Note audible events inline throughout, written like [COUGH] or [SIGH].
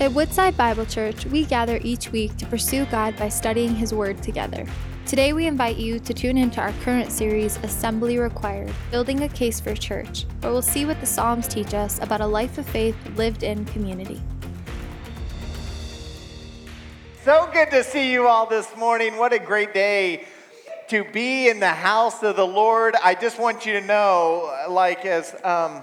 At Woodside Bible Church, we gather each week to pursue God by studying His Word together. Today, we invite you to tune into our current series, Assembly Required Building a Case for Church, where we'll see what the Psalms teach us about a life of faith lived in community. So good to see you all this morning. What a great day to be in the house of the Lord. I just want you to know, like, as um,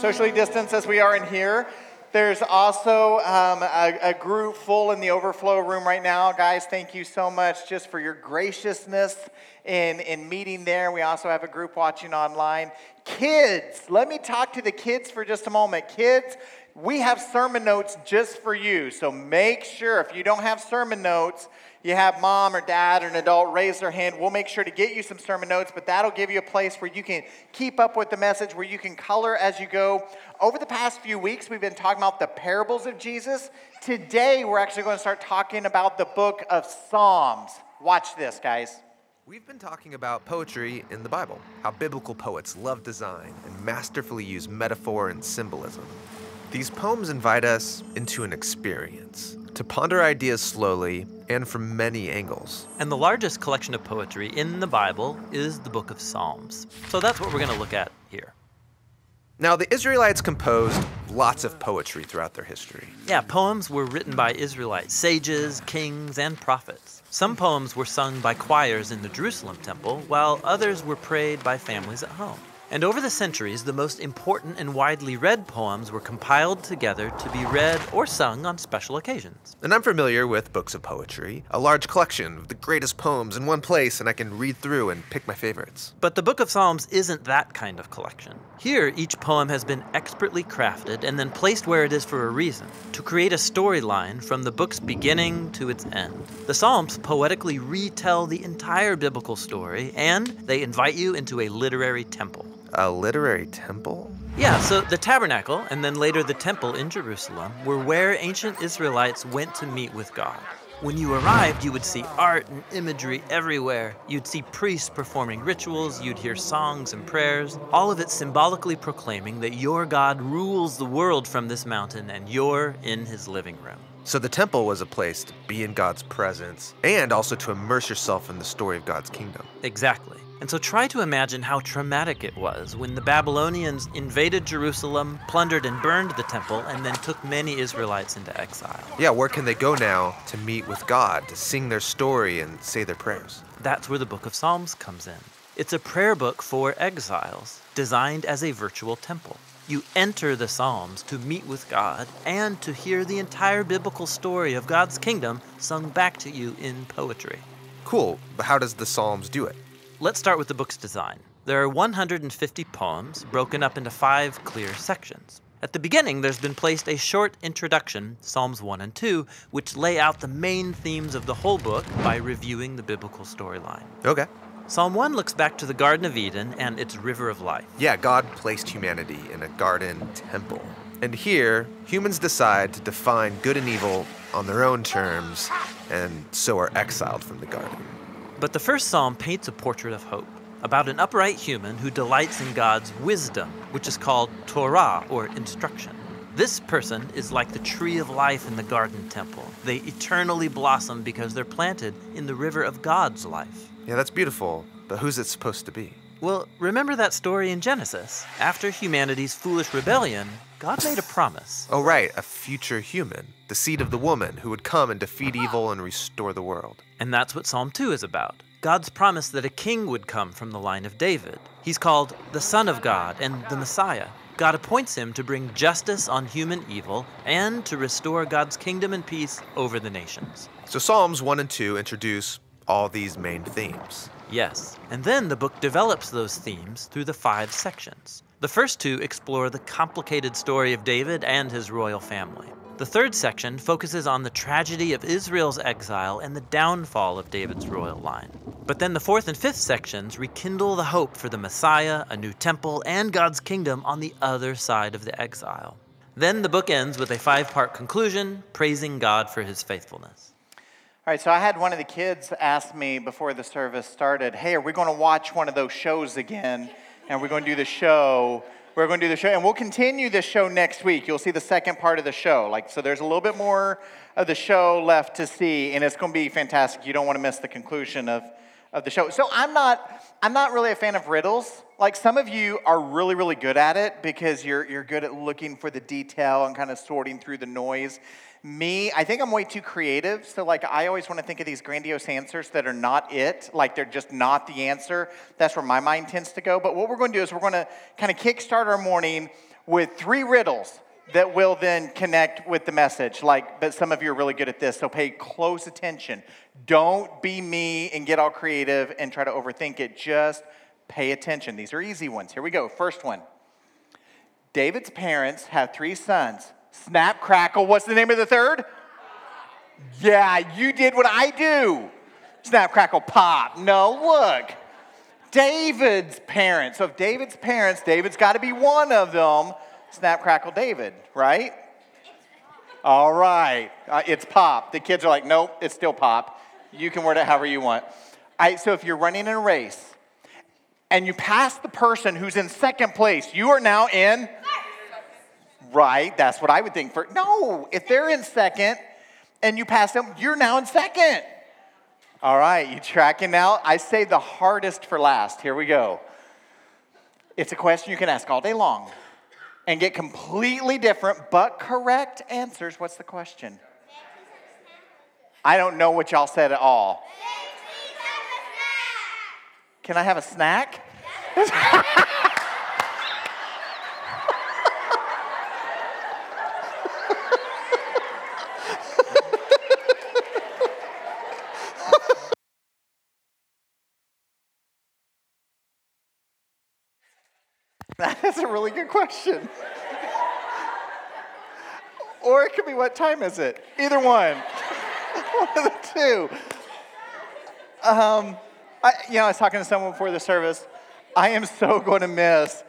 socially distanced as we are in here, there's also um, a, a, group full in the overflow room right now. Guys, thank you so much just for your graciousness in, in meeting there. We also have a group watching online. Kids, let me talk to the kids for just a moment. Kids, we have sermon notes just for you. So make sure if you don't have sermon notes, you have mom or dad or an adult raise their hand. We'll make sure to get you some sermon notes, but that'll give you a place where you can keep up with the message, where you can color as you go. Over the past few weeks, we've been talking about the parables of Jesus. Today, we're actually going to start talking about the book of Psalms. Watch this, guys. We've been talking about poetry in the Bible, how biblical poets love design and masterfully use metaphor and symbolism. These poems invite us into an experience, to ponder ideas slowly and from many angles. And the largest collection of poetry in the Bible is the book of Psalms. So that's what we're going to look at here. Now, the Israelites composed lots of poetry throughout their history. Yeah, poems were written by Israelite sages, kings, and prophets. Some poems were sung by choirs in the Jerusalem temple, while others were prayed by families at home. And over the centuries, the most important and widely read poems were compiled together to be read or sung on special occasions. And I'm familiar with books of poetry, a large collection of the greatest poems in one place, and I can read through and pick my favorites. But the Book of Psalms isn't that kind of collection. Here, each poem has been expertly crafted and then placed where it is for a reason to create a storyline from the book's beginning to its end. The Psalms poetically retell the entire biblical story, and they invite you into a literary temple a literary temple? Yeah, so the tabernacle and then later the temple in Jerusalem were where ancient Israelites went to meet with God. When you arrived, you would see art and imagery everywhere. You'd see priests performing rituals, you'd hear songs and prayers, all of it symbolically proclaiming that your God rules the world from this mountain and you're in his living room. So the temple was a place to be in God's presence and also to immerse yourself in the story of God's kingdom. Exactly. And so try to imagine how traumatic it was when the Babylonians invaded Jerusalem, plundered and burned the temple, and then took many Israelites into exile. Yeah, where can they go now to meet with God, to sing their story and say their prayers? That's where the book of Psalms comes in. It's a prayer book for exiles, designed as a virtual temple. You enter the Psalms to meet with God and to hear the entire biblical story of God's kingdom sung back to you in poetry. Cool, but how does the Psalms do it? Let's start with the book's design. There are 150 poems broken up into five clear sections. At the beginning, there's been placed a short introduction, Psalms 1 and 2, which lay out the main themes of the whole book by reviewing the biblical storyline. Okay. Psalm 1 looks back to the Garden of Eden and its river of life. Yeah, God placed humanity in a garden temple. And here, humans decide to define good and evil on their own terms, and so are exiled from the garden. But the first psalm paints a portrait of hope about an upright human who delights in God's wisdom, which is called Torah or instruction. This person is like the tree of life in the garden temple. They eternally blossom because they're planted in the river of God's life. Yeah, that's beautiful, but who's it supposed to be? Well, remember that story in Genesis? After humanity's foolish rebellion, God made a promise. Oh, right, a future human, the seed of the woman who would come and defeat evil and restore the world. And that's what Psalm 2 is about. God's promise that a king would come from the line of David. He's called the Son of God and the Messiah. God appoints him to bring justice on human evil and to restore God's kingdom and peace over the nations. So Psalms 1 and 2 introduce all these main themes. Yes, and then the book develops those themes through the five sections. The first two explore the complicated story of David and his royal family. The third section focuses on the tragedy of Israel's exile and the downfall of David's royal line. But then the fourth and fifth sections rekindle the hope for the Messiah, a new temple, and God's kingdom on the other side of the exile. Then the book ends with a five part conclusion praising God for his faithfulness. All right, so I had one of the kids ask me before the service started, hey, are we going to watch one of those shows again? And we're going to do the show We're going to do the show, and we'll continue this show next week. You'll see the second part of the show. Like, so there's a little bit more of the show left to see, and it's going to be fantastic. You don't want to miss the conclusion of, of the show. So I'm not, I'm not really a fan of riddles. Like some of you are really, really good at it because you're, you're good at looking for the detail and kind of sorting through the noise. Me, I think I'm way too creative. So, like, I always want to think of these grandiose answers that are not it, like they're just not the answer. That's where my mind tends to go. But what we're going to do is we're going to kind of kickstart our morning with three riddles that will then connect with the message. Like, but some of you are really good at this, so pay close attention. Don't be me and get all creative and try to overthink it. Just pay attention. These are easy ones. Here we go. First one David's parents have three sons. Snap, crackle. What's the name of the third? Yeah, you did what I do. Snap, crackle, pop. No, look. David's parents. So if David's parents, David's got to be one of them. Snap, crackle, David, right? All right. Uh, it's pop. The kids are like, nope, it's still pop. You can word it however you want. Right, so if you're running in a race and you pass the person who's in second place, you are now in Right, that's what I would think for. No, if they're in second and you pass them, you're now in second. All right, you tracking now? I say the hardest for last. Here we go. It's a question you can ask all day long and get completely different but correct answers. What's the question? I don't know what y'all said at all. Can I have a snack? [LAUGHS] [LAUGHS] That is a really good question. or it could be what time is it? Either one. [LAUGHS] one of the two. Um, I, you know, I was talking to someone before the service. I am so [LAUGHS] going to miss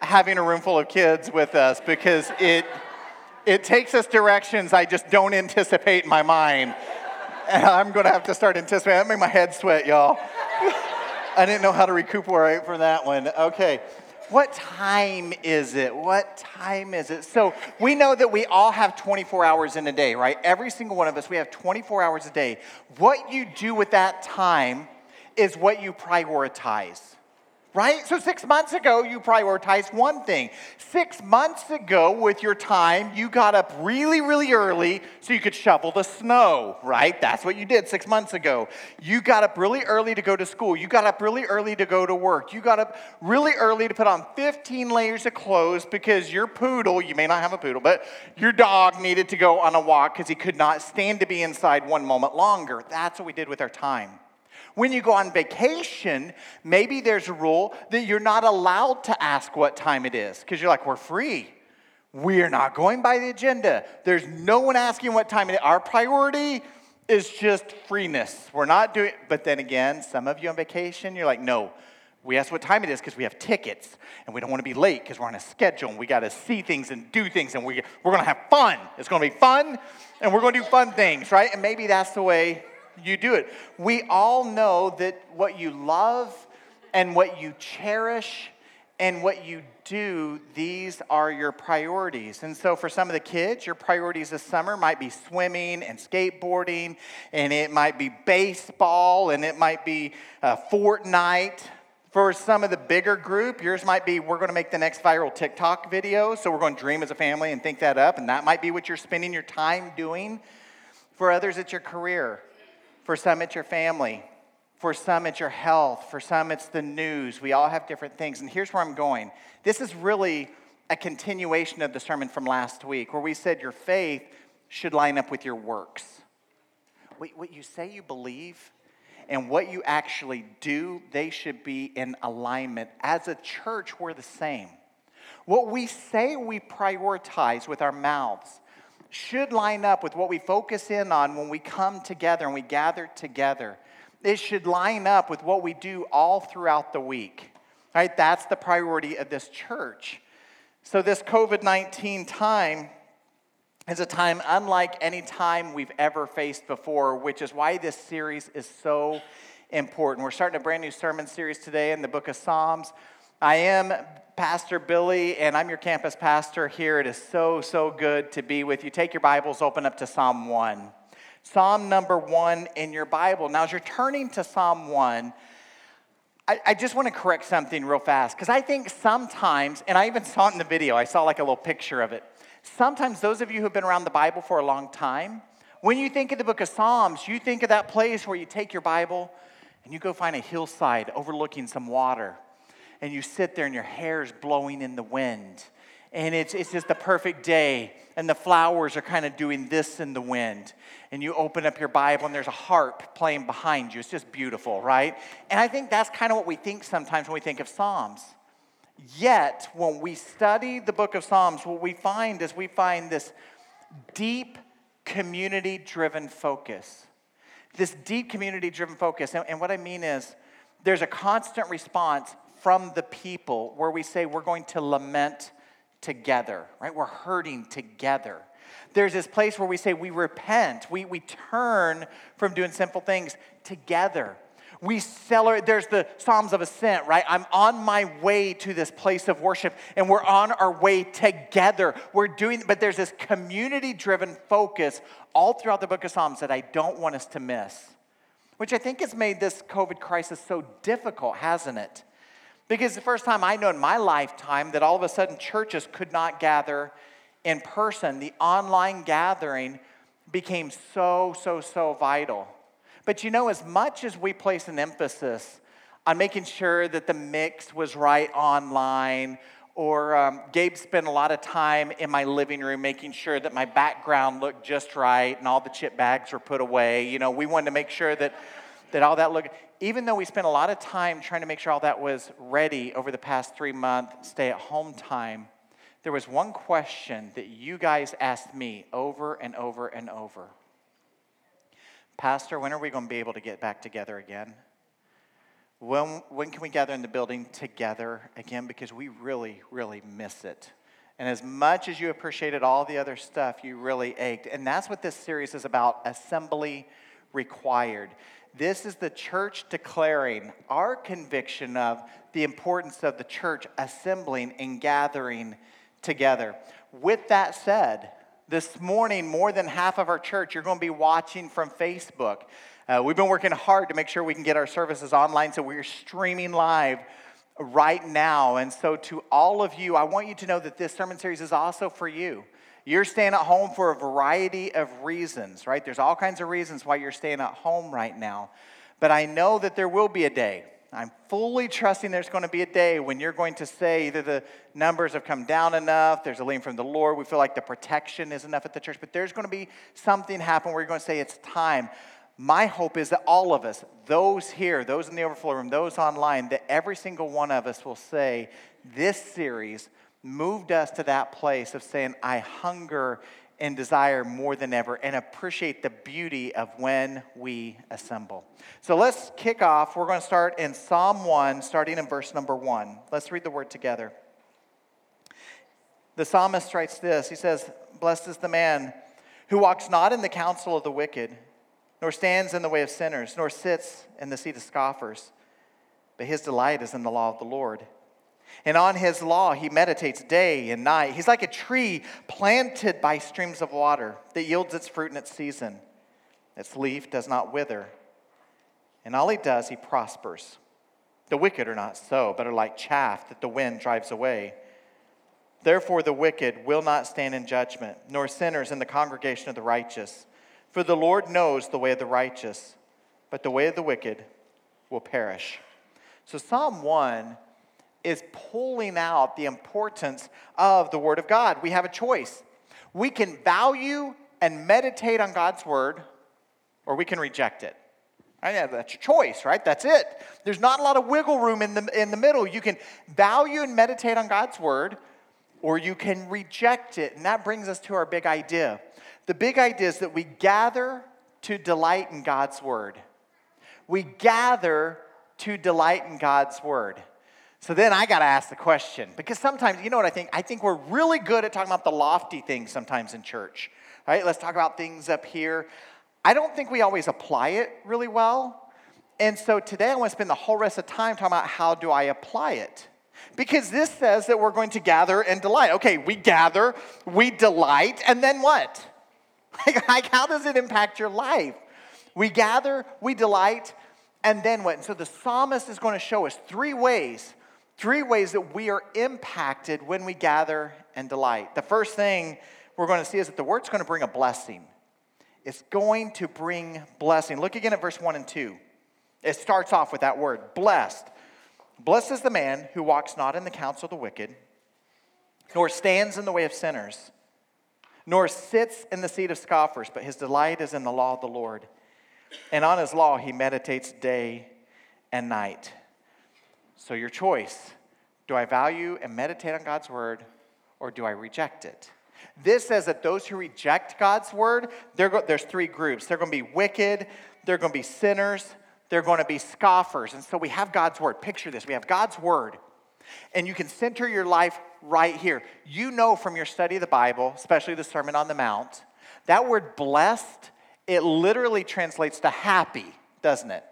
having a room full of kids with us because it it takes us directions I just don't anticipate in my mind. And I'm going to have to start anticipating. That made my head sweat, y'all. I didn't know how to recuperate from that one. Okay. What time is it? What time is it? So we know that we all have 24 hours in a day, right? Every single one of us, we have 24 hours a day. What you do with that time is what you prioritize right? So six months ago, you prioritized one thing. Six months ago, with your time, you got up really, really early so you could shovel the snow, right? That's what you did six months ago. You got up really early to go to school. You got up really early to go to work. You got up really early to put on 15 layers of clothes because your poodle, you may not have a poodle, but your dog needed to go on a walk because he could not stand to be inside one moment longer. That's what we did with our time. When you go on vacation, maybe there's a rule that you're not allowed to ask what time it is because you're like, we're free. We're not going by the agenda. There's no one asking what time it is. Our priority is just freeness. We're not doing, but then again, some of you on vacation, you're like, no, we ask what time it is because we have tickets and we don't want to be late because we're on a schedule and we got to see things and do things and we, we're going to have fun. It's going to be fun and we're going to do fun things, right? And maybe that's the way you do it. We all know that what you love and what you cherish and what you do, these are your priorities. And so, for some of the kids, your priorities this summer might be swimming and skateboarding, and it might be baseball, and it might be uh, Fortnite. For some of the bigger group, yours might be we're going to make the next viral TikTok video, so we're going to dream as a family and think that up, and that might be what you're spending your time doing. For others, it's your career. For some, it's your family. For some, it's your health. For some, it's the news. We all have different things. And here's where I'm going. This is really a continuation of the sermon from last week, where we said your faith should line up with your works. What you say you believe and what you actually do, they should be in alignment. As a church, we're the same. What we say we prioritize with our mouths should line up with what we focus in on when we come together and we gather together. It should line up with what we do all throughout the week. Right? That's the priority of this church. So, this COVID 19 time is a time unlike any time we've ever faced before, which is why this series is so important. We're starting a brand new sermon series today in the book of Psalms. I am Pastor Billy, and I'm your campus pastor here. It is so, so good to be with you. Take your Bibles, open up to Psalm 1. Psalm number 1 in your Bible. Now, as you're turning to Psalm 1, I, I just want to correct something real fast because I think sometimes, and I even saw it in the video, I saw like a little picture of it. Sometimes, those of you who've been around the Bible for a long time, when you think of the book of Psalms, you think of that place where you take your Bible and you go find a hillside overlooking some water and you sit there and your hair is blowing in the wind. And it's, it's just the perfect day, and the flowers are kind of doing this in the wind. And you open up your Bible, and there's a harp playing behind you. It's just beautiful, right? And I think that's kind of what we think sometimes when we think of Psalms. Yet, when we study the book of Psalms, what we find is we find this deep community driven focus. This deep community driven focus. And, and what I mean is, there's a constant response from the people where we say we're going to lament together, right? We're hurting together. There's this place where we say we repent, we, we turn from doing sinful things together. We celebrate, there's the Psalms of Ascent, right? I'm on my way to this place of worship and we're on our way together. We're doing, but there's this community driven focus all throughout the book of Psalms that I don't want us to miss, which I think has made this COVID crisis so difficult, hasn't it? Because the first time I know in my lifetime that all of a sudden churches could not gather in person, the online gathering became so, so, so vital. But you know, as much as we place an emphasis on making sure that the mix was right online, or um, Gabe spent a lot of time in my living room making sure that my background looked just right and all the chip bags were put away. You know, we wanted to make sure that, that all that looked even though we spent a lot of time trying to make sure all that was ready over the past three month stay at home time, there was one question that you guys asked me over and over and over Pastor, when are we going to be able to get back together again? When, when can we gather in the building together again? Because we really, really miss it. And as much as you appreciated all the other stuff, you really ached. And that's what this series is about assembly required. This is the church declaring our conviction of the importance of the church assembling and gathering together. With that said, this morning, more than half of our church, you're going to be watching from Facebook. Uh, we've been working hard to make sure we can get our services online, so we're streaming live right now. And so, to all of you, I want you to know that this sermon series is also for you. You're staying at home for a variety of reasons, right? There's all kinds of reasons why you're staying at home right now. But I know that there will be a day. I'm fully trusting there's going to be a day when you're going to say either the numbers have come down enough, there's a lean from the Lord, we feel like the protection is enough at the church, but there's going to be something happen where you're going to say it's time. My hope is that all of us, those here, those in the overflow room, those online, that every single one of us will say, This series moved us to that place of saying, I hunger and desire more than ever and appreciate the beauty of when we assemble. So let's kick off. We're going to start in Psalm 1, starting in verse number 1. Let's read the word together. The psalmist writes this He says, Blessed is the man who walks not in the counsel of the wicked, nor stands in the way of sinners, nor sits in the seat of scoffers, but his delight is in the law of the Lord and on his law he meditates day and night. He's like a tree planted by streams of water that yields its fruit in its season. Its leaf does not wither. And all he does, he prospers. The wicked are not so, but are like chaff that the wind drives away. Therefore, the wicked will not stand in judgment, nor sinners in the congregation of the righteous. For the Lord knows the way of the righteous, but the way of the wicked will perish. So, Psalm 1 is pulling out the importance of the Word of God. We have a choice. We can value and meditate on God's Word, or we can reject it. Right? Yeah, that's your choice, right? That's it. There's not a lot of wiggle room in the, in the middle. You can value and meditate on God's Word, or you can reject it. And that brings us to our big idea. The big idea is that we gather to delight in God's Word. We gather to delight in God's Word. So then I got to ask the question because sometimes, you know what I think? I think we're really good at talking about the lofty things sometimes in church. Right? Let's talk about things up here. I don't think we always apply it really well. And so today I want to spend the whole rest of time talking about how do I apply it. Because this says that we're going to gather and delight. Okay, we gather, we delight, and then what? [LAUGHS] Like, how does it impact your life? We gather, we delight, and then what? And so the psalmist is going to show us three ways, three ways that we are impacted when we gather and delight. The first thing we're going to see is that the word's going to bring a blessing. It's going to bring blessing. Look again at verse 1 and 2. It starts off with that word, blessed. Blessed is the man who walks not in the counsel of the wicked, nor stands in the way of sinners, nor sits in the seat of scoffers, but his delight is in the law of the Lord. And on his law he meditates day and night. So, your choice do I value and meditate on God's word, or do I reject it? This says that those who reject God's word, go- there's three groups. They're going to be wicked, they're going to be sinners, they're going to be scoffers. And so we have God's word. Picture this we have God's word, and you can center your life right here. You know from your study of the Bible, especially the Sermon on the Mount, that word blessed, it literally translates to happy, doesn't it?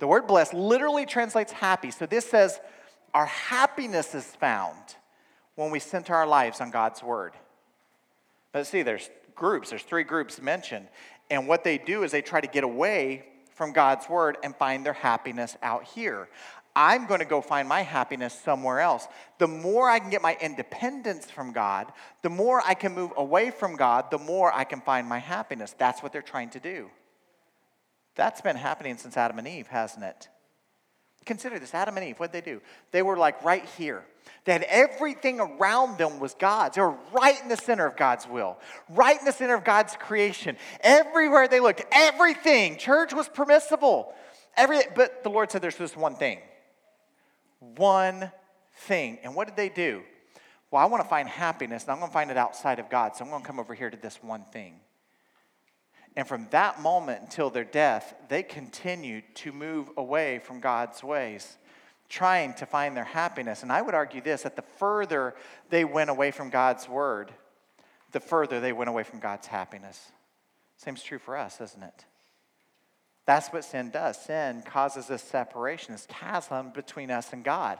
The word blessed literally translates happy. So this says our happiness is found when we center our lives on God's word. But see, there's groups, there's three groups mentioned. And what they do is they try to get away from God's word and find their happiness out here. I'm going to go find my happiness somewhere else. The more I can get my independence from God, the more I can move away from God, the more I can find my happiness. That's what they're trying to do. That's been happening since Adam and Eve, hasn't it? Consider this Adam and Eve, what did they do? They were like right here. They had everything around them was God's. They were right in the center of God's will, right in the center of God's creation. Everywhere they looked, everything. Church was permissible. Every, but the Lord said there's just one thing. One thing. And what did they do? Well, I want to find happiness, and I'm going to find it outside of God. So I'm going to come over here to this one thing. And from that moment until their death, they continued to move away from God's ways, trying to find their happiness. And I would argue this that the further they went away from God's word, the further they went away from God's happiness. Same's true for us, isn't it? That's what sin does. Sin causes this separation, this chasm between us and God.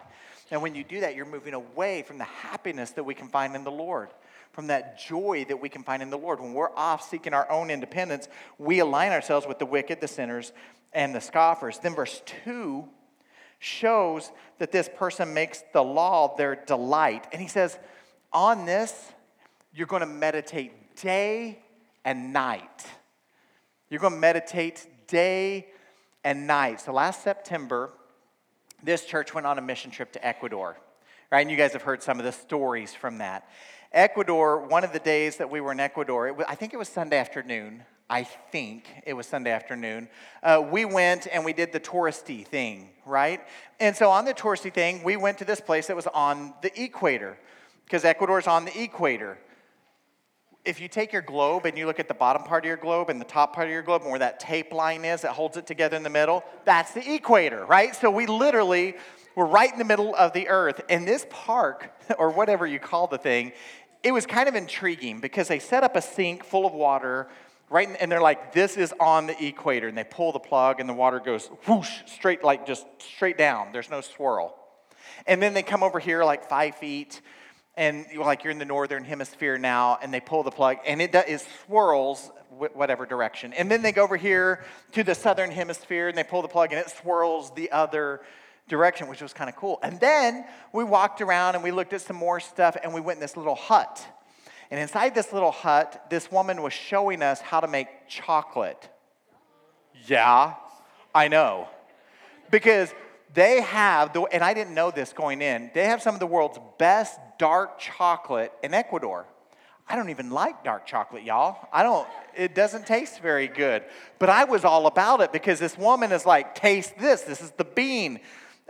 And when you do that, you're moving away from the happiness that we can find in the Lord from that joy that we can find in the Lord. When we're off seeking our own independence, we align ourselves with the wicked, the sinners, and the scoffers. Then verse 2 shows that this person makes the law their delight. And he says, On this, you're going to meditate day and night. You're going to meditate day and night. So last September, this church went on a mission trip to Ecuador, right? And you guys have heard some of the stories from that. Ecuador, one of the days that we were in Ecuador, was, I think it was Sunday afternoon. I think it was Sunday afternoon. Uh, we went and we did the touristy thing, right? And so on the touristy thing, we went to this place that was on the equator, because Ecuador's on the equator. If you take your globe and you look at the bottom part of your globe and the top part of your globe, and where that tape line is that holds it together in the middle, that's the equator, right? So we literally were right in the middle of the earth. And this park, [LAUGHS] or whatever you call the thing, it was kind of intriguing because they set up a sink full of water right and they're like this is on the equator and they pull the plug and the water goes whoosh straight like just straight down. There's no swirl. And then they come over here like five feet and like you're in the northern hemisphere now and they pull the plug and it, it swirls whatever direction. And then they go over here to the southern hemisphere and they pull the plug and it swirls the other direction, which was kind of cool. And then we walked around and we looked at some more stuff and we went in this little hut. And inside this little hut, this woman was showing us how to make chocolate. Yeah, I know. Because they have, the, and I didn't know this going in, they have some of the world's best dark chocolate in Ecuador. I don't even like dark chocolate, y'all. I don't, it doesn't taste very good. But I was all about it because this woman is like, taste this. This is the bean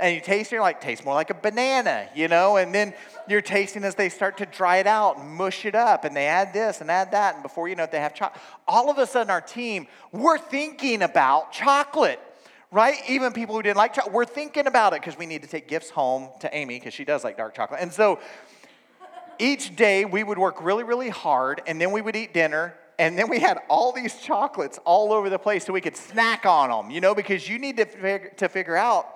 and you taste it, you're like, tastes more like a banana, you know? And then you're tasting as they start to dry it out and mush it up, and they add this and add that, and before you know it, they have chocolate. All of a sudden, our team, we're thinking about chocolate, right? Even people who didn't like chocolate, we're thinking about it because we need to take gifts home to Amy because she does like dark chocolate. And so each day we would work really, really hard, and then we would eat dinner, and then we had all these chocolates all over the place so we could snack on them, you know, because you need to, fig- to figure out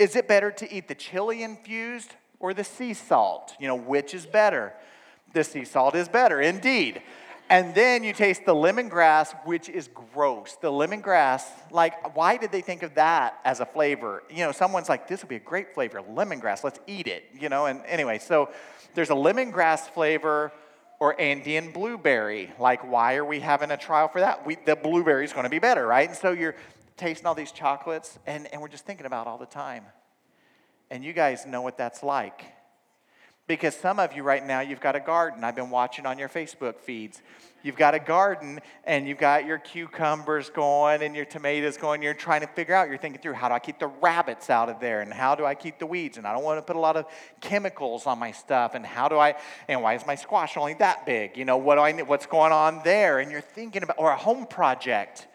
is it better to eat the chili infused or the sea salt? You know, which is better? The sea salt is better, indeed. And then you taste the lemongrass, which is gross. The lemongrass, like, why did they think of that as a flavor? You know, someone's like, this would be a great flavor, lemongrass, let's eat it, you know? And anyway, so there's a lemongrass flavor or Andean blueberry. Like, why are we having a trial for that? We, the blueberry is going to be better, right? And so you're tasting all these chocolates, and, and we're just thinking about all the time. And you guys know what that's like. Because some of you right now, you've got a garden. I've been watching on your Facebook feeds. You've got a garden and you've got your cucumbers going and your tomatoes going. You're trying to figure out, you're thinking through how do I keep the rabbits out of there and how do I keep the weeds? And I don't want to put a lot of chemicals on my stuff. And how do I, and why is my squash only that big? You know, what do I, what's going on there? And you're thinking about, or a home project.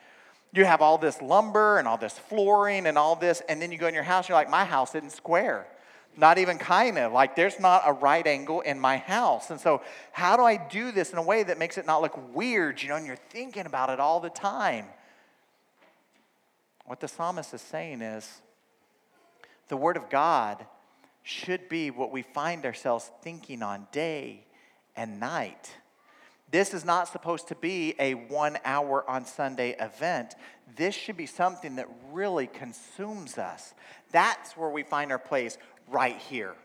You have all this lumber and all this flooring and all this, and then you go in your house, and you're like, my house isn't square. Not even kind of. Like, there's not a right angle in my house. And so, how do I do this in a way that makes it not look weird, you know, and you're thinking about it all the time? What the psalmist is saying is the Word of God should be what we find ourselves thinking on day and night. This is not supposed to be a one hour on Sunday event. This should be something that really consumes us. That's where we find our place right here,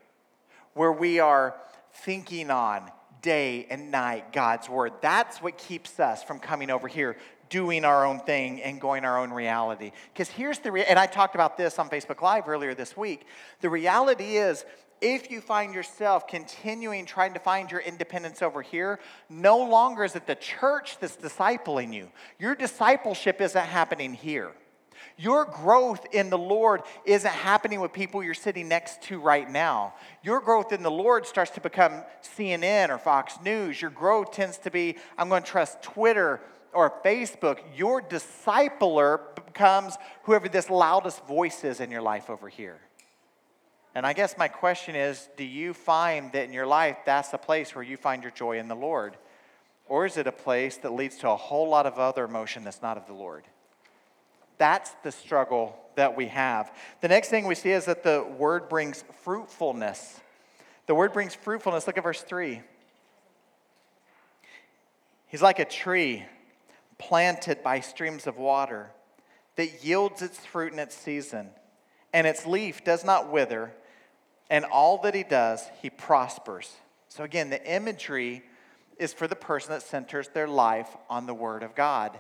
where we are thinking on day and night God's word. That's what keeps us from coming over here, doing our own thing and going our own reality. Because here's the, re- and I talked about this on Facebook Live earlier this week. The reality is, if you find yourself continuing trying to find your independence over here, no longer is it the church that's discipling you. Your discipleship isn't happening here. Your growth in the Lord isn't happening with people you're sitting next to right now. Your growth in the Lord starts to become CNN or Fox News. Your growth tends to be, I'm going to trust Twitter or Facebook. Your discipler becomes whoever this loudest voice is in your life over here. And I guess my question is do you find that in your life that's the place where you find your joy in the Lord? Or is it a place that leads to a whole lot of other emotion that's not of the Lord? That's the struggle that we have. The next thing we see is that the word brings fruitfulness. The word brings fruitfulness. Look at verse 3. He's like a tree planted by streams of water that yields its fruit in its season, and its leaf does not wither, and all that he does, he prospers. So, again, the imagery is for the person that centers their life on the Word of God.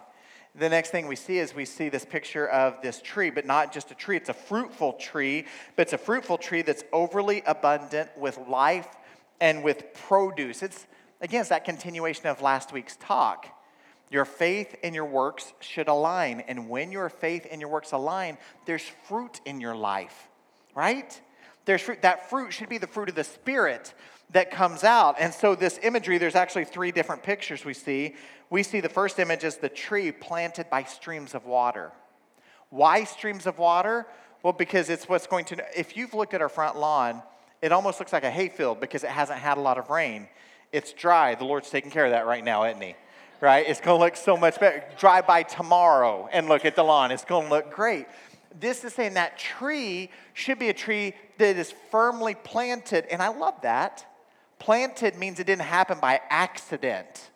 The next thing we see is we see this picture of this tree, but not just a tree, it's a fruitful tree, but it's a fruitful tree that's overly abundant with life and with produce. It's, again, it's that continuation of last week's talk. Your faith and your works should align. And when your faith and your works align, there's fruit in your life, right? There's fruit. That fruit should be the fruit of the Spirit that comes out. And so, this imagery, there's actually three different pictures we see. We see the first image is the tree planted by streams of water. Why streams of water? Well, because it's what's going to, if you've looked at our front lawn, it almost looks like a hayfield because it hasn't had a lot of rain. It's dry. The Lord's taking care of that right now, isn't He? Right? It's going to look so much better. Drive by tomorrow and look at the lawn. It's going to look great. This is saying that tree should be a tree that is firmly planted. And I love that Planted means it didn't happen by accident.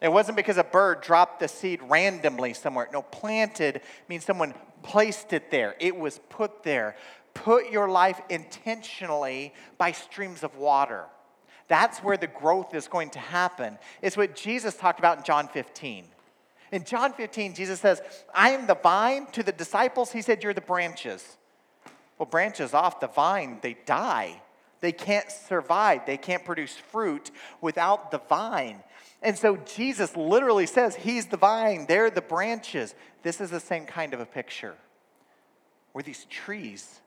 It wasn't because a bird dropped the seed randomly somewhere. No, planted means someone placed it there, it was put there. Put your life intentionally by streams of water. That's where the growth is going to happen. It's what Jesus talked about in John 15. In John 15, Jesus says, I am the vine. To the disciples, he said, You're the branches. Well, branches off the vine, they die. They can't survive, they can't produce fruit without the vine. And so Jesus literally says, He's the vine, they're the branches. This is the same kind of a picture. We're these trees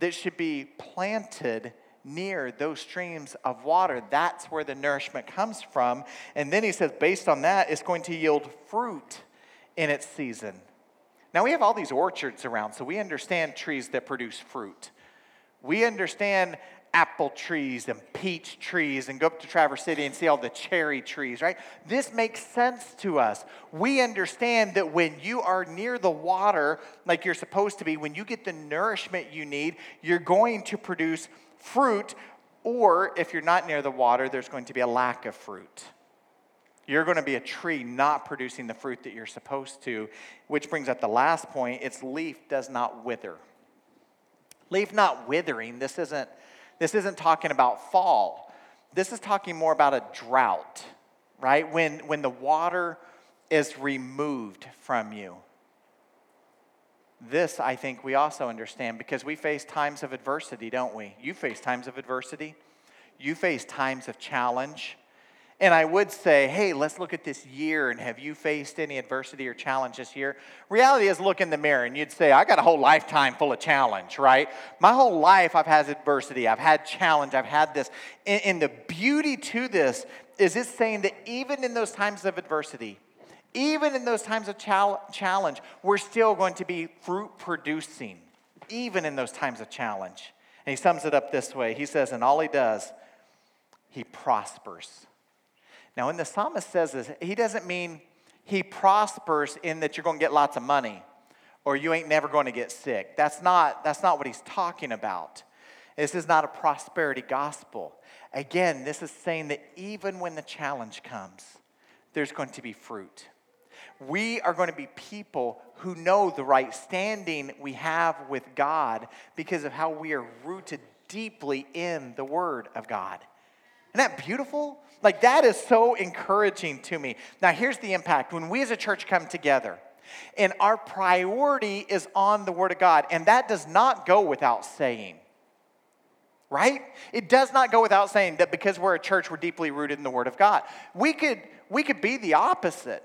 that should be planted near those streams of water. That's where the nourishment comes from. And then he says, based on that, it's going to yield fruit in its season. Now, we have all these orchards around, so we understand trees that produce fruit. We understand apple trees and peach trees and go up to Traverse City and see all the cherry trees, right? This makes sense to us. We understand that when you are near the water, like you're supposed to be, when you get the nourishment you need, you're going to produce fruit Or if you're not near the water, there's going to be a lack of fruit. You're going to be a tree not producing the fruit that you're supposed to, which brings up the last point its leaf does not wither. Leaf not withering, this isn't, this isn't talking about fall. This is talking more about a drought, right? When, when the water is removed from you. This, I think, we also understand because we face times of adversity, don't we? You face times of adversity, you face times of challenge. And I would say, hey, let's look at this year and have you faced any adversity or challenge this year? Reality is look in the mirror and you'd say, I got a whole lifetime full of challenge, right? My whole life I've had adversity, I've had challenge, I've had this. And, and the beauty to this is it's saying that even in those times of adversity, even in those times of challenge, we're still going to be fruit producing, even in those times of challenge. And he sums it up this way He says, and all he does, he prospers. Now, when the psalmist says this, he doesn't mean he prospers in that you're going to get lots of money or you ain't never going to get sick. That's not, that's not what he's talking about. This is not a prosperity gospel. Again, this is saying that even when the challenge comes, there's going to be fruit. We are going to be people who know the right standing we have with God because of how we are rooted deeply in the Word of God. Isn't that beautiful? Like, that is so encouraging to me. Now, here's the impact when we as a church come together and our priority is on the Word of God, and that does not go without saying, right? It does not go without saying that because we're a church, we're deeply rooted in the Word of God. We could, we could be the opposite.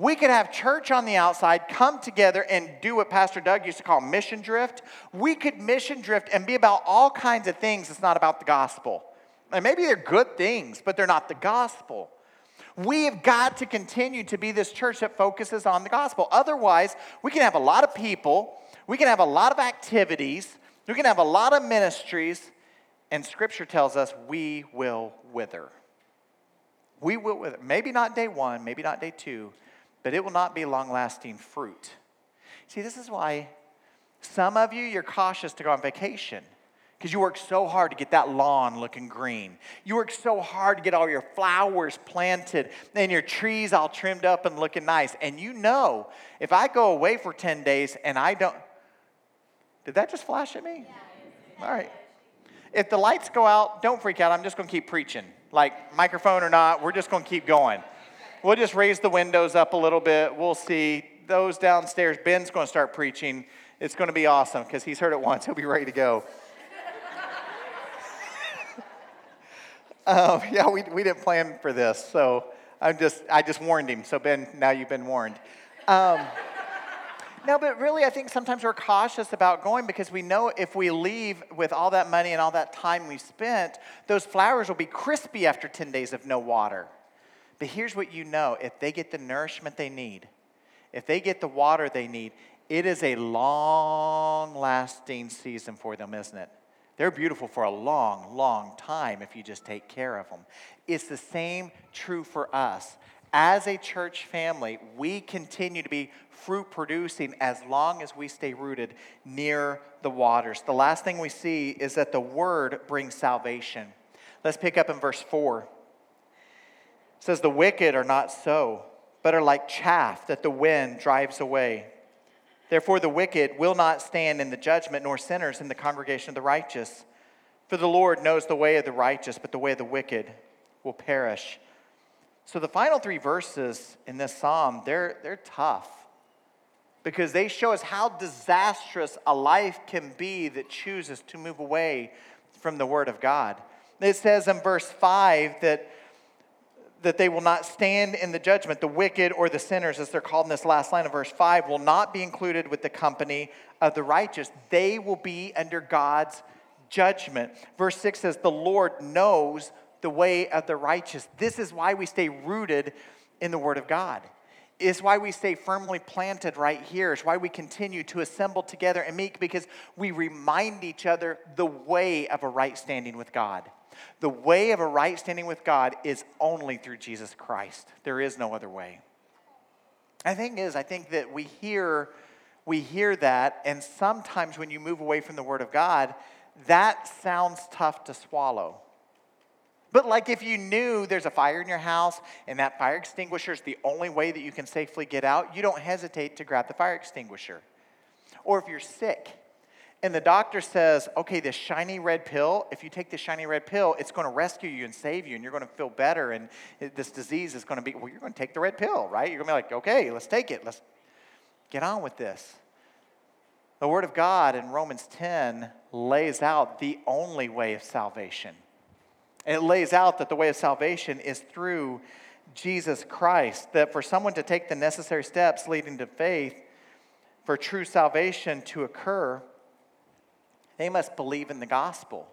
We could have church on the outside come together and do what Pastor Doug used to call mission drift. We could mission drift and be about all kinds of things that's not about the gospel. And maybe they're good things, but they're not the gospel. We have got to continue to be this church that focuses on the gospel. Otherwise, we can have a lot of people, we can have a lot of activities, we can have a lot of ministries, and scripture tells us we will wither. We will wither. Maybe not day one, maybe not day two, but it will not be long lasting fruit. See, this is why some of you, you're cautious to go on vacation because you work so hard to get that lawn looking green. You work so hard to get all your flowers planted and your trees all trimmed up and looking nice. And you know, if I go away for 10 days and I don't. Did that just flash at me? All right. If the lights go out, don't freak out. I'm just going to keep preaching. Like, microphone or not, we're just going to keep going. We'll just raise the windows up a little bit. We'll see those downstairs. Ben's going to start preaching. It's going to be awesome because he's heard it once. He'll be ready to go. [LAUGHS] Um, yeah, we, we didn't plan for this, so I'm just, I just warned him. So, Ben, now you've been warned. Um, no, but really, I think sometimes we're cautious about going because we know if we leave with all that money and all that time we've spent, those flowers will be crispy after 10 days of no water. But here's what you know if they get the nourishment they need, if they get the water they need, it is a long lasting season for them, isn't it? They're beautiful for a long, long time if you just take care of them. It's the same true for us. As a church family, we continue to be fruit producing as long as we stay rooted near the waters. The last thing we see is that the word brings salvation. Let's pick up in verse 4. It says, The wicked are not so, but are like chaff that the wind drives away. Therefore, the wicked will not stand in the judgment, nor sinners in the congregation of the righteous. For the Lord knows the way of the righteous, but the way of the wicked will perish. So, the final three verses in this psalm, they're, they're tough because they show us how disastrous a life can be that chooses to move away from the Word of God. It says in verse 5 that that they will not stand in the judgment. The wicked or the sinners, as they're called in this last line of verse 5, will not be included with the company of the righteous. They will be under God's judgment. Verse 6 says, The Lord knows the way of the righteous. This is why we stay rooted in the Word of God. It's why we stay firmly planted right here. It's why we continue to assemble together and meet because we remind each other the way of a right standing with God. The way of a right standing with God is only through Jesus Christ. There is no other way. The thing is, I think that we hear, we hear that, and sometimes when you move away from the Word of God, that sounds tough to swallow. But, like, if you knew there's a fire in your house and that fire extinguisher is the only way that you can safely get out, you don't hesitate to grab the fire extinguisher. Or if you're sick and the doctor says, okay, this shiny red pill, if you take this shiny red pill, it's going to rescue you and save you and you're going to feel better and this disease is going to be, well, you're going to take the red pill, right? You're going to be like, okay, let's take it. Let's get on with this. The Word of God in Romans 10 lays out the only way of salvation. It lays out that the way of salvation is through Jesus Christ, that for someone to take the necessary steps leading to faith, for true salvation to occur, they must believe in the gospel.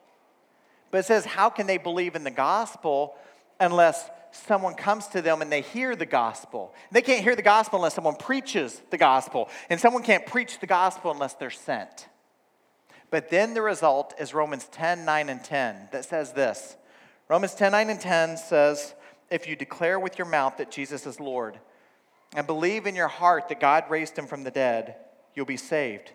But it says, how can they believe in the gospel unless someone comes to them and they hear the gospel? They can't hear the gospel unless someone preaches the gospel. And someone can't preach the gospel unless they're sent. But then the result is Romans 10 9 and 10 that says this Romans 10 9 and 10 says, If you declare with your mouth that Jesus is Lord and believe in your heart that God raised him from the dead, you'll be saved.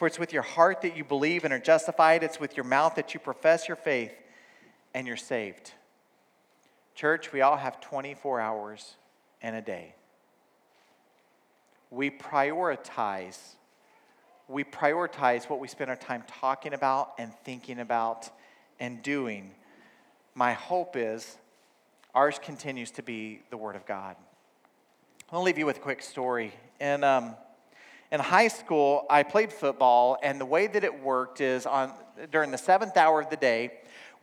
For it's with your heart that you believe and are justified, it's with your mouth that you profess your faith and you're saved. Church, we all have 24 hours in a day. We prioritize we prioritize what we spend our time talking about and thinking about and doing. My hope is ours continues to be the Word of God. I'll leave you with a quick story. In, um, in high school, I played football, and the way that it worked is on during the seventh hour of the day,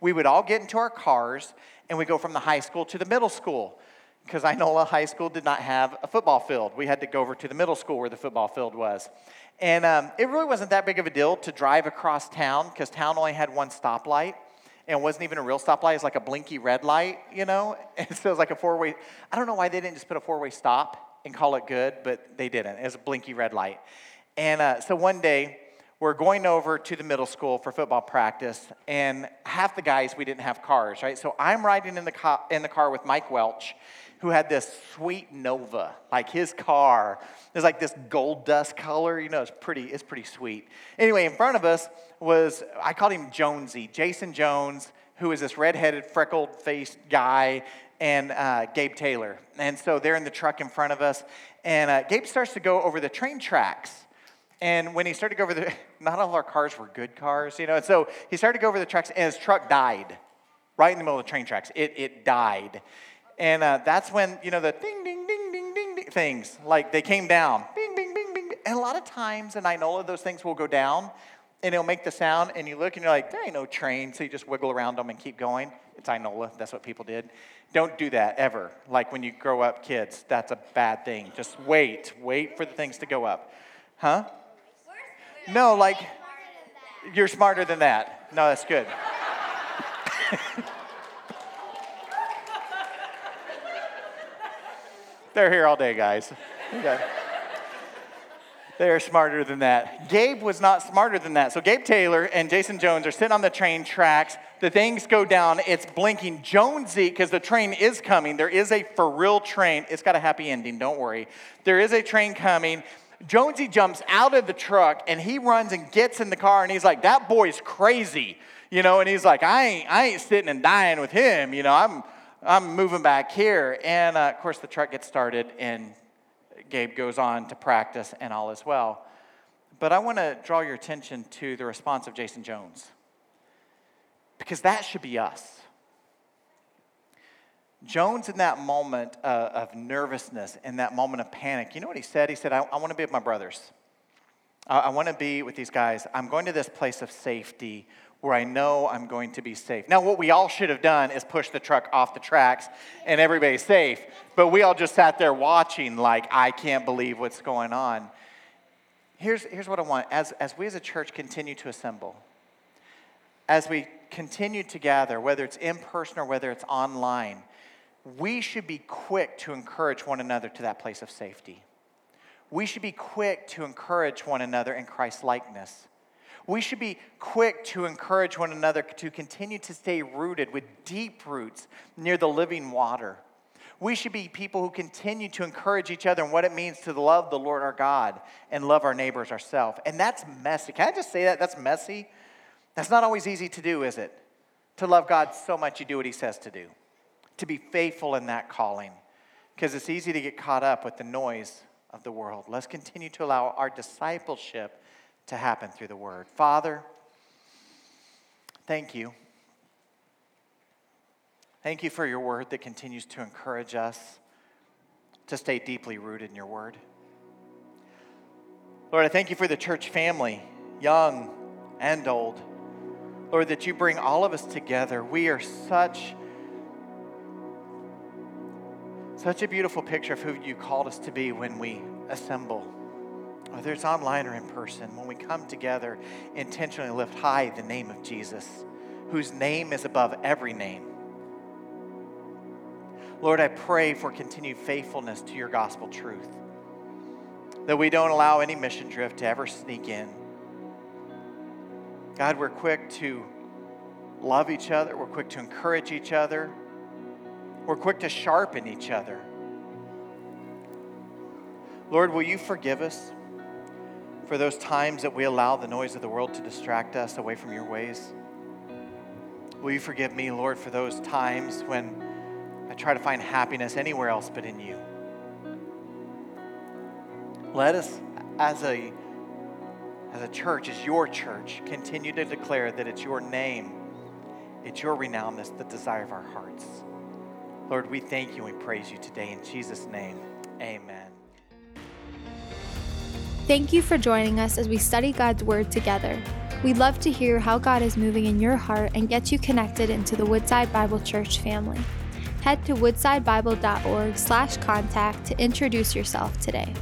we would all get into our cars and we go from the high school to the middle school because Inola High School did not have a football field. We had to go over to the middle school where the football field was. And um, it really wasn't that big of a deal to drive across town because town only had one stoplight. And wasn't even a real stoplight, it was like a blinky red light, you know? [LAUGHS] And so it was like a four way. I don't know why they didn't just put a four way stop and call it good, but they didn't. It was a blinky red light. And uh, so one day, we're going over to the middle school for football practice, and half the guys, we didn't have cars, right? So I'm riding in the, car, in the car with Mike Welch, who had this sweet Nova. Like his car is like this gold dust color. You know, it's pretty, it's pretty sweet. Anyway, in front of us was, I called him Jonesy, Jason Jones, who is this redheaded, freckled faced guy, and uh, Gabe Taylor. And so they're in the truck in front of us, and uh, Gabe starts to go over the train tracks. And when he started to go over the, [LAUGHS] not all our cars were good cars, you know, and so he started to go over the tracks, and his truck died right in the middle of the train tracks. It, it died. And uh, that's when, you know, the ding, ding, ding, ding, ding, ding things, like they came down. Bing, bing, bing, bing. And a lot of times in Inola, those things will go down and it'll make the sound, and you look and you're like, there ain't no train. So you just wiggle around them and keep going. It's Inola. That's what people did. Don't do that ever. Like when you grow up, kids, that's a bad thing. Just wait. Wait for the things to go up. Huh? No, like, you're smarter than that. No, that's good. [LAUGHS] They're here all day, guys. Okay. They're smarter than that. Gabe was not smarter than that. So Gabe Taylor and Jason Jones are sitting on the train tracks. The things go down. It's blinking. Jonesy, because the train is coming. There is a for real train. It's got a happy ending. Don't worry. There is a train coming. Jonesy jumps out of the truck and he runs and gets in the car and he's like, "That boy's crazy," you know. And he's like, "I ain't, I ain't sitting and dying with him," you know. I'm I'm moving back here. And uh, of course, the truck gets started, and Gabe goes on to practice, and all is well. But I want to draw your attention to the response of Jason Jones, because that should be us. Jones, in that moment uh, of nervousness, in that moment of panic, you know what he said? He said, I, I want to be with my brothers. I, I want to be with these guys. I'm going to this place of safety where I know I'm going to be safe. Now, what we all should have done is push the truck off the tracks and everybody's safe, but we all just sat there watching, like, I can't believe what's going on. Here's, here's what I want as, as we as a church continue to assemble, as we continue to gather, whether it's in person or whether it's online, we should be quick to encourage one another to that place of safety. We should be quick to encourage one another in Christ's likeness we should be quick to encourage one another to continue to stay rooted with deep roots near the living water. We should be people who continue to encourage each other in what it means to love the Lord our God and love our neighbors ourselves. And that's messy. Can I just say that? That's messy. That's not always easy to do, is it? To love God so much you do what He says to do, to be faithful in that calling, because it's easy to get caught up with the noise of the world. Let's continue to allow our discipleship to happen through the Word. Father, thank you. Thank you for your Word that continues to encourage us to stay deeply rooted in your Word. Lord, I thank you for the church family, young and old. Lord, that you bring all of us together. We are such such a beautiful picture of who you called us to be when we assemble, whether it's online or in person, when we come together, intentionally lift high the name of Jesus, whose name is above every name. Lord, I pray for continued faithfulness to your gospel truth, that we don't allow any mission drift to ever sneak in God, we're quick to love each other, we're quick to encourage each other, we're quick to sharpen each other. Lord, will you forgive us for those times that we allow the noise of the world to distract us away from your ways? Will you forgive me, Lord, for those times when I try to find happiness anywhere else but in you? Let us, as a as a church, as your church, continue to declare that it's your name, it's your renown that's the desire of our hearts. Lord, we thank you and we praise you today. In Jesus' name, amen. Thank you for joining us as we study God's Word together. We'd love to hear how God is moving in your heart and get you connected into the Woodside Bible Church family. Head to woodsidebible.org slash contact to introduce yourself today.